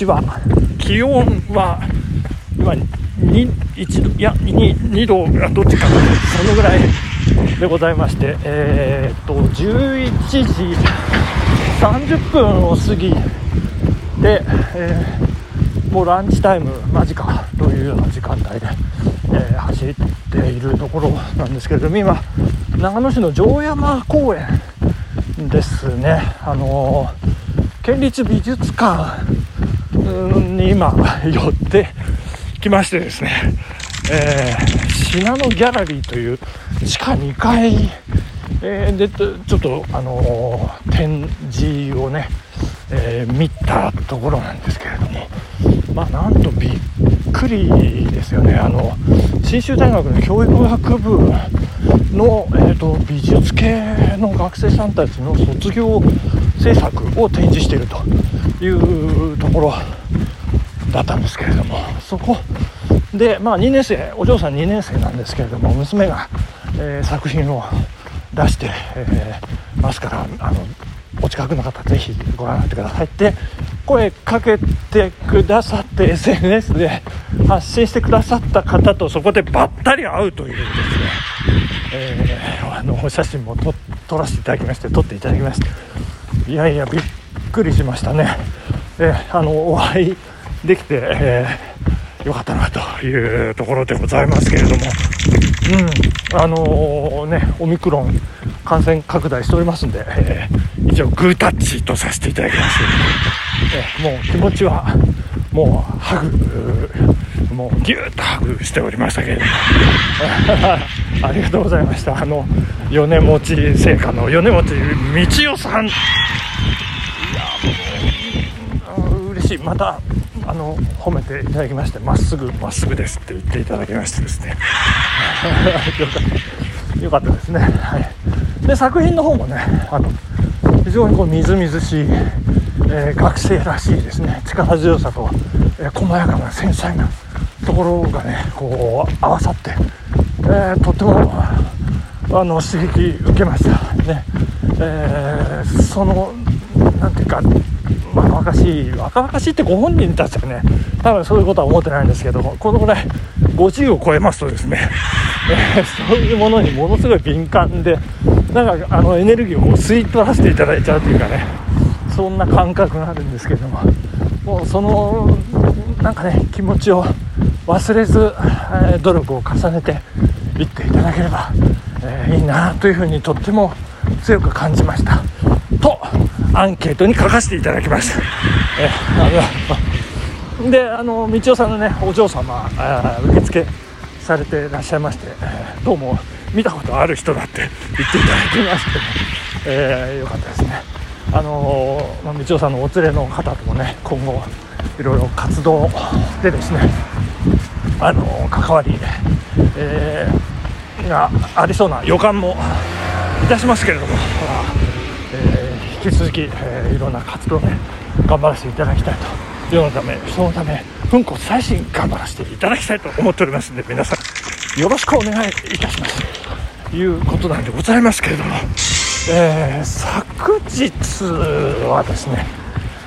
ちは気温は今2 1度いや 2, 2度どっちか。なそのぐらいでございましてえー、っと11時30分を過ぎて、えー、もうランチタイム間近というような時間帯で、えー、走っているところなんですけれども今長野市の城山公園ですね。あの県立美術館に今寄ってきましてですね、えー、信濃ギャラリーという地下2階、えー、でちょっと、あのー、展示をね、えー、見たところなんですけれども、まあ、なんとびっくりですよね。あの信州大学の教育学部の、えーと、美術系の学生さんたちの卒業制作を展示しているというところだったんですけれどもそこで、まあ、2年生お嬢さん2年生なんですけれども娘が、えー、作品を出して、えー、ますからあのお近くの方ぜひご覧になってくださいって声かけてくださって SNS で発信してくださった方とそこでばったり会うというですね、えー、あのお写真も撮らせていただきまして撮っていただきまして。いやいやびっくりしましたね、えー、あのお会いできて、えー、よかったなというところでございますけれども、うん、あのー、ね、オミクロン感染拡大しておりますんで、えー、一応グータッチとさせていただきます、え、もう気持ちはもうハグもうギューッとハグしておりましたけれども。ありがとうございました。あの米持ち製菓の米持ち道代さん。いやもう嬉しい。またあの褒めていただきましてまっすぐまっすぐですって言っていただきましてですね。よかったですね、はい、で作品の方もねあの非常にこうみずみずしい、えー、学生らしいですね。力強さと、えー、細やかな繊細なところがねこう合わさって、えー、とてもあの刺激受けました。ね、えそのなんていうか若々しい若々しいってご本人たちはね多分そういうことは思ってないんですけどもこのぐらい50を超えますとですね、え、そういうものにものすごい敏感でなんかあのエネルギーをこう吸い取らせていただいちゃうというかね。そんな感覚があるんですけどももうそのなんかね気持ちを忘れず、え、努力を重ねていっていただければ、え、いいなというふうにとっても強く感じましたとアンケートに書かせていただきました。えあのであの道夫さんのねお嬢様受付されてらっしゃいまして、どうも見たことある人だって言っていただきまして、えー、よかったですねあのまあ、道夫さんのお連れの方ともね今後いろいろ活動でですねあの関わり、えー、がありそうな予感もいたしますけれども、まえー、引き続き、えー、いろんな活動ね頑張らせていただきたいと。世のため人のため粉骨最新頑張らせていただきたいと思っておりますので皆さんよろしくお願いいたします。ということなんでございますけれども、えー、昨日はですね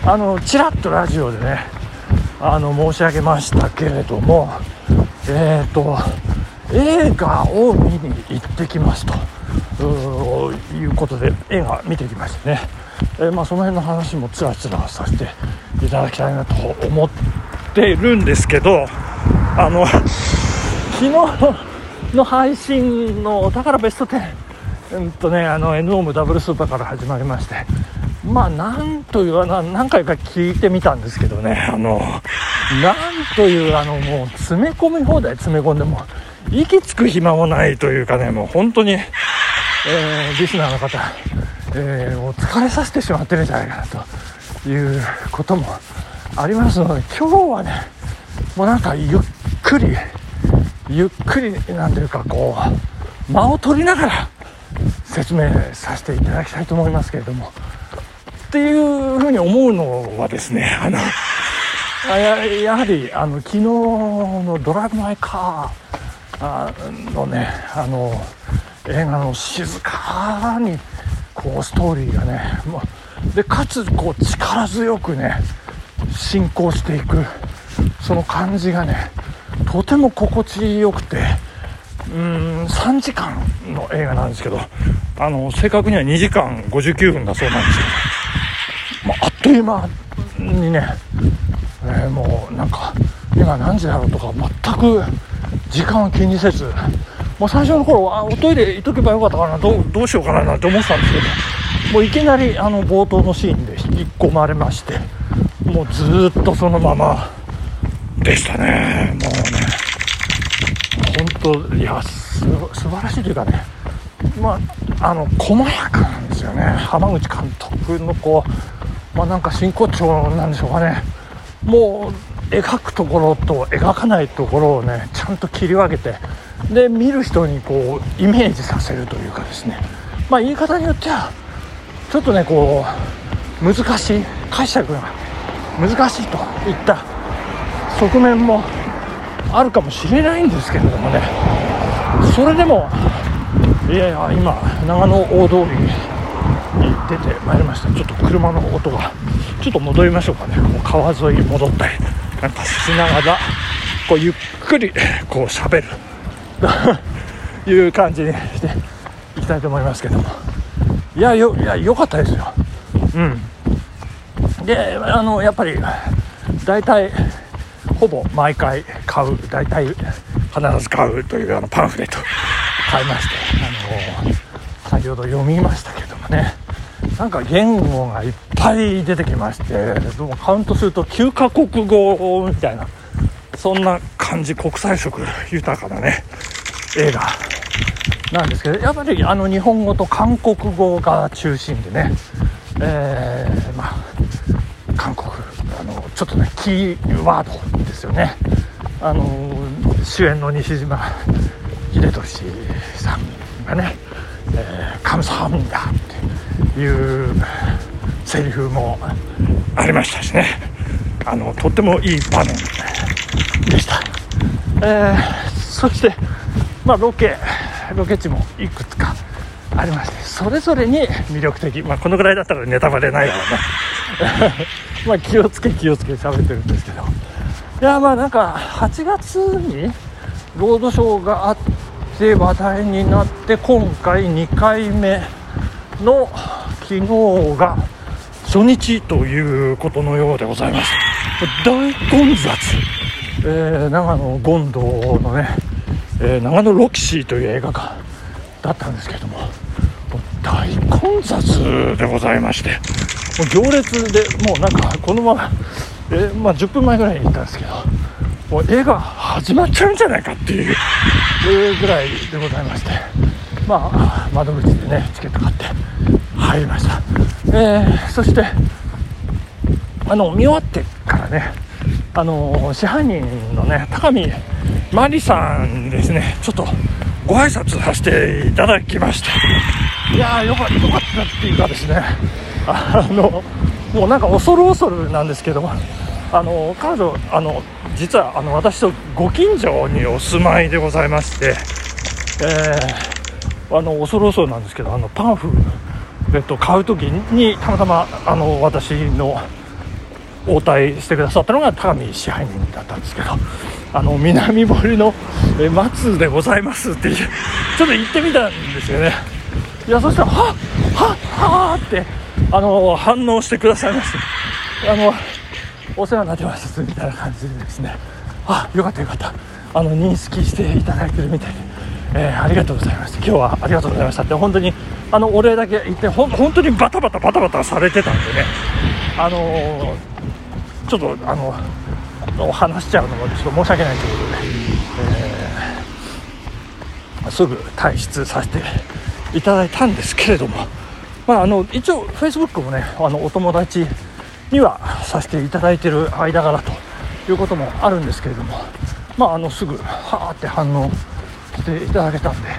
あのちらっとラジオでねあの申し上げましたけれどもえっ、ー、と映画を見に行ってきますということで映画見てきましたね、えー、まあ、その辺の話もつらつらさせていただきたいなと思ってるんですけどあの昨日の配信のお宝ベスト10うんとねあの N オームダブルスーパーから始まりまして。まあなんというな何回か聞いてみたんですけどね。あのなんというあのもう詰め込み放題詰め込んでも息つく暇もないというかねもう本当にえー、リスナーの方、えー、お疲れさせてしまってるんじゃないかなということもありますので今日はねもうなんかゆっくりゆっくりなんていうかこう間を取りながら説明させていただきたいと思いますけれども。っていうふうに思うのはですねあのややはりあの昨日の「ドライブ・マイ・カー」のねあの映画の静かにこうストーリーがねでかつこう力強くね進行していくその感じがねとても心地よくてうーん3時間の映画なんですけどあの正確には2時間59分だそうなんですけど、まあ、あっという間にね、えー、もうなんか今何時だろうとか全く時間を気にせずもう最初の頃あおトイレ行っとけばよかったかなどうどうしようかななんて思ってたんですけどもういきなりあの冒頭のシーンで引き込まれましてもうずっとそのままでしたね。もうね本当いやす素晴らしいというかねまああの細やかなんですよね。浜口監督のこうまあなんか真骨頂なんでしょうかね。もう描くところと描かないところをねちゃんと切り分けてで見る人にこうイメージさせるというかですね。まあ言い方によってはちょっとねこう難しい解釈が難しいといった側面もあるかもしれないんですけれどもね。それでもいやいや今長野大通りに出てまいりました。ちょっと車の音がちょっと戻りましょうかね。もう川沿い戻ったりなんかしながらこうゆっくりこう喋る。という感じにしていきたいと思いますけども。いやよいや良かったですよ。うん。であのやっぱり大体ほぼ毎回買う。大体必ず買うというあのパンフレット。買いましてあの先ほど読みましたけどもね。なんか言語がいっぱい出てきましてどうもカウントすると9カ国語みたいなそんな感じ国際色豊かなね映画なんですけどやっぱりあの日本語と韓国語が中心でねえー、まあ韓国あのちょっとねキーワードですよね。あの主演の西島秀俊さんがね「えー、カムサハミダ」っていうセリフもありましたしね。あのとってもいい場面でした、えー、そしてまあロケロケ地もいくつかありましてそれぞれに魅力的まあこのぐらいだったらネタバレないからね。まあ気をつけ気をつけ喋ってるんですけど。いやまあなんか8月にロードショーがあって話題になって今回2回目の昨日が初日ということのようでございます。大混雑、えー、長野権堂のね、えー、長野ロキシーという映画館だったんですけども大混雑でございましてもう行列でもうなんかこのまま、え、まあ、10分前ぐらいに行ったんですけどもう映画始まっちゃうんじゃないかっていうぐらいでございましてまあ窓口でねチケット買って入りました、えー、そしてあの見終わってからねあの支配人のね高見真理さんですねちょっとご挨拶させていただきました。いやーよかよかったっていうかですねあのもうなんか恐る恐るなんですけどあの彼女あの実はあの私とご近所にお住まいでございまして、えー、あの恐る恐るなんですけどあのパンフレット買う時にたまたまあの私の応対してくださったのが高見支配人だったんですけどあの南堀の松でございますってちょっと行ってみたんですよね。いやそしたらはっはっはーってあの反応してくださいましてあのお世話になってますみたいな感じでですね。あよかったよかった。あの認識していただいてるみたいで、えー、ありがとうございました。今日はありがとうございましたって。本当にあのお礼だけ言ってほ本当にバタバタバタバタされてたんでね。あのー、ちょっとあの話しちゃうのもちょっと申し訳ないということで、えー、すぐ退出させていただいたんですけれども、まあ、あの一応 Facebook もねあのお友達にはさせていただいてる間柄ということもあるんですけれども、まあ、あのすぐはーって反応していただけたんで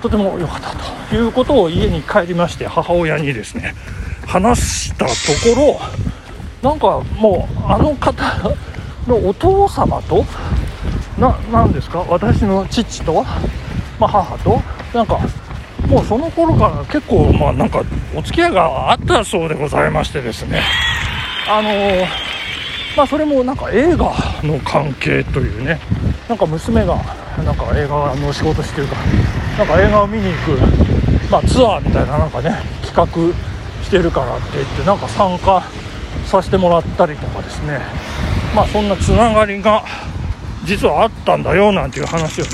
とても良かったということを家に帰りまして母親にですね話したところなんかもうあの方のお父様とななんですか私の父と、まあ、母となんかもうその頃から結構まあなんかお付き合いがあったそうでございましてですね。あのまあそれもなんか映画の関係というね。なんか娘がなんか映画の仕事してるか。らなんか映画を見に行く、まあ、ツアーみたいななんかね企画してるからって言ってなんか参加させてもらったりとかですね。まあそんなつながりが実はあったんだよなんていう話をね。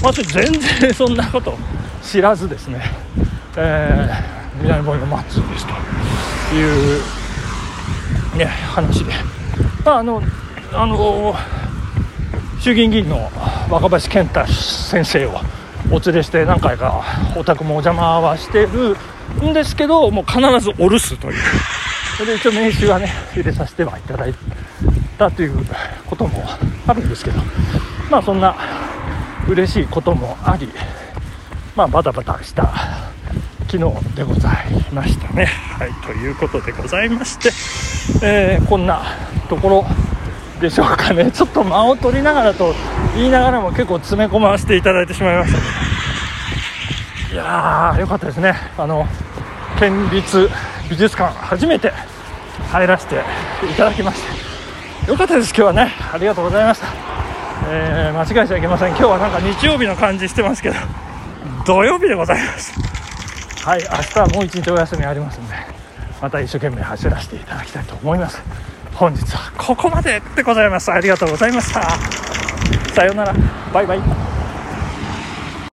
私全然そんなこと知らずですね、えー、南森のマッツーですと。いうね話で、まあ、あのあの衆議院議員の若林健太先生をお連れして何回かお宅もお邪魔はしてるんですけどもう必ずお留守という。それで一応名刺はね入れさせてはいただいたということもあるんですけど。まあそんな嬉しいこともありまあバタバタした昨日でございましたね。はい、ということでございまして、えー、こんなところでしょうかね。ちょっと間を取りながらと言いながらも結構詰め込ませていただいてしまいました。いやー、よかったですね。あの、県立美術館初めて入らせていただきまして。よかったです、今日はね。ありがとうございました。えー、間違えちゃいけません。今日はなんか日曜日の感じしてますけど、土曜日でございます。はい明日はもう一日お休みありますんでまた一生懸命走らせていただきたいと思います。本日はここまででございます。ありがとうございました。さようなら。バイバイ。